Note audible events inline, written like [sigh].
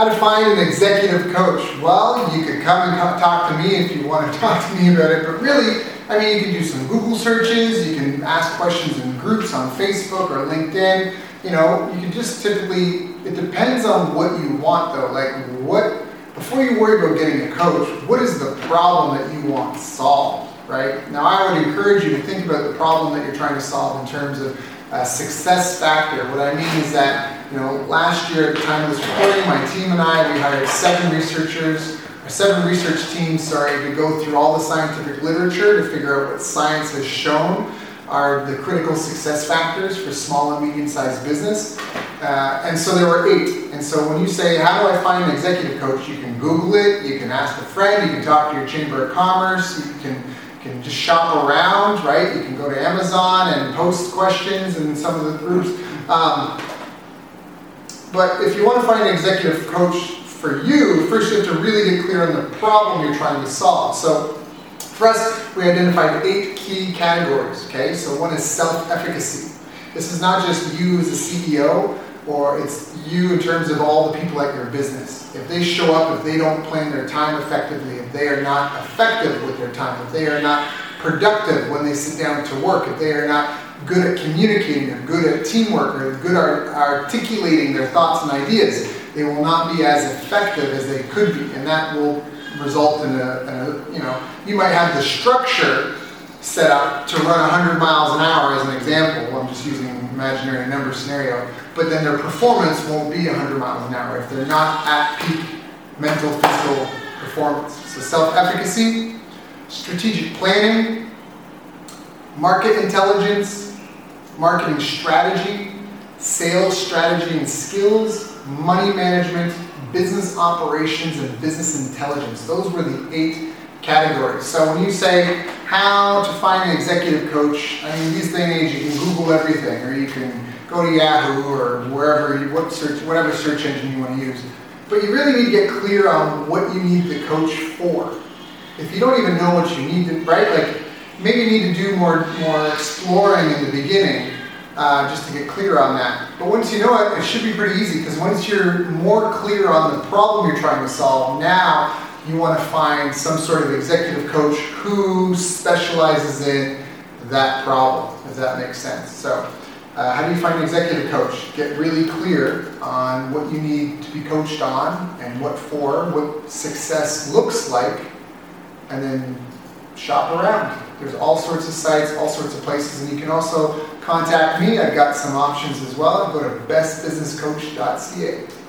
How to find an executive coach? Well, you could come and talk to me if you want to [laughs] talk to me about it, but really, I mean, you can do some Google searches, you can ask questions in groups on Facebook or LinkedIn. You know, you can just typically, it depends on what you want though. Like, what, before you worry about getting a coach, what is the problem that you want solved, right? Now, I would encourage you to think about the problem that you're trying to solve in terms of a success factor. What I mean is that you know, last year at the time of this recording, my team and I, we hired seven researchers, or seven research teams, sorry, to go through all the scientific literature to figure out what science has shown are the critical success factors for small and medium-sized business. Uh, and so there were eight. And so when you say, how do I find an executive coach? You can Google it, you can ask a friend, you can talk to your Chamber of Commerce, you can, can just shop around, right? You can go to Amazon and post questions in some of the groups. Um, but if you want to find an executive coach for you, first you have to really get clear on the problem you're trying to solve. So for us, we identified eight key categories. Okay, so one is self-efficacy. This is not just you as a CEO, or it's you in terms of all the people at your business. If they show up, if they don't plan their time effectively, if they are not effective with their time, if they are not productive when they sit down to work, if they are not good at communicating, or good at teamwork, or good at articulating their thoughts and ideas, they will not be as effective as they could be, and that will result in a, a, you know, you might have the structure set up to run 100 miles an hour as an example. I'm just using imaginary number scenario, but then their performance won't be 100 miles an hour if they're not at peak mental, physical performance. So self-efficacy, strategic planning, market intelligence, marketing strategy, sales strategy and skills, money management, business operations, and business intelligence. Those were the eight categories. So when you say how to find an executive coach, I mean, these day and age, you can Google everything, or you can go to Yahoo or wherever, what search, whatever search engine you want to use. But you really need to get clear on what you need the coach for. If you don't even know what you need to, right? Like maybe you need to do more, more exploring in the beginning uh, just to get clear on that. But once you know it, it should be pretty easy because once you're more clear on the problem you're trying to solve, now you want to find some sort of executive coach who specializes in that problem, if that makes sense. So, uh, how do you find an executive coach? Get really clear on what you need to be coached on and what for, what success looks like, and then shop around. There's all sorts of sites, all sorts of places, and you can also contact me. I've got some options as well. Go to bestbusinesscoach.ca.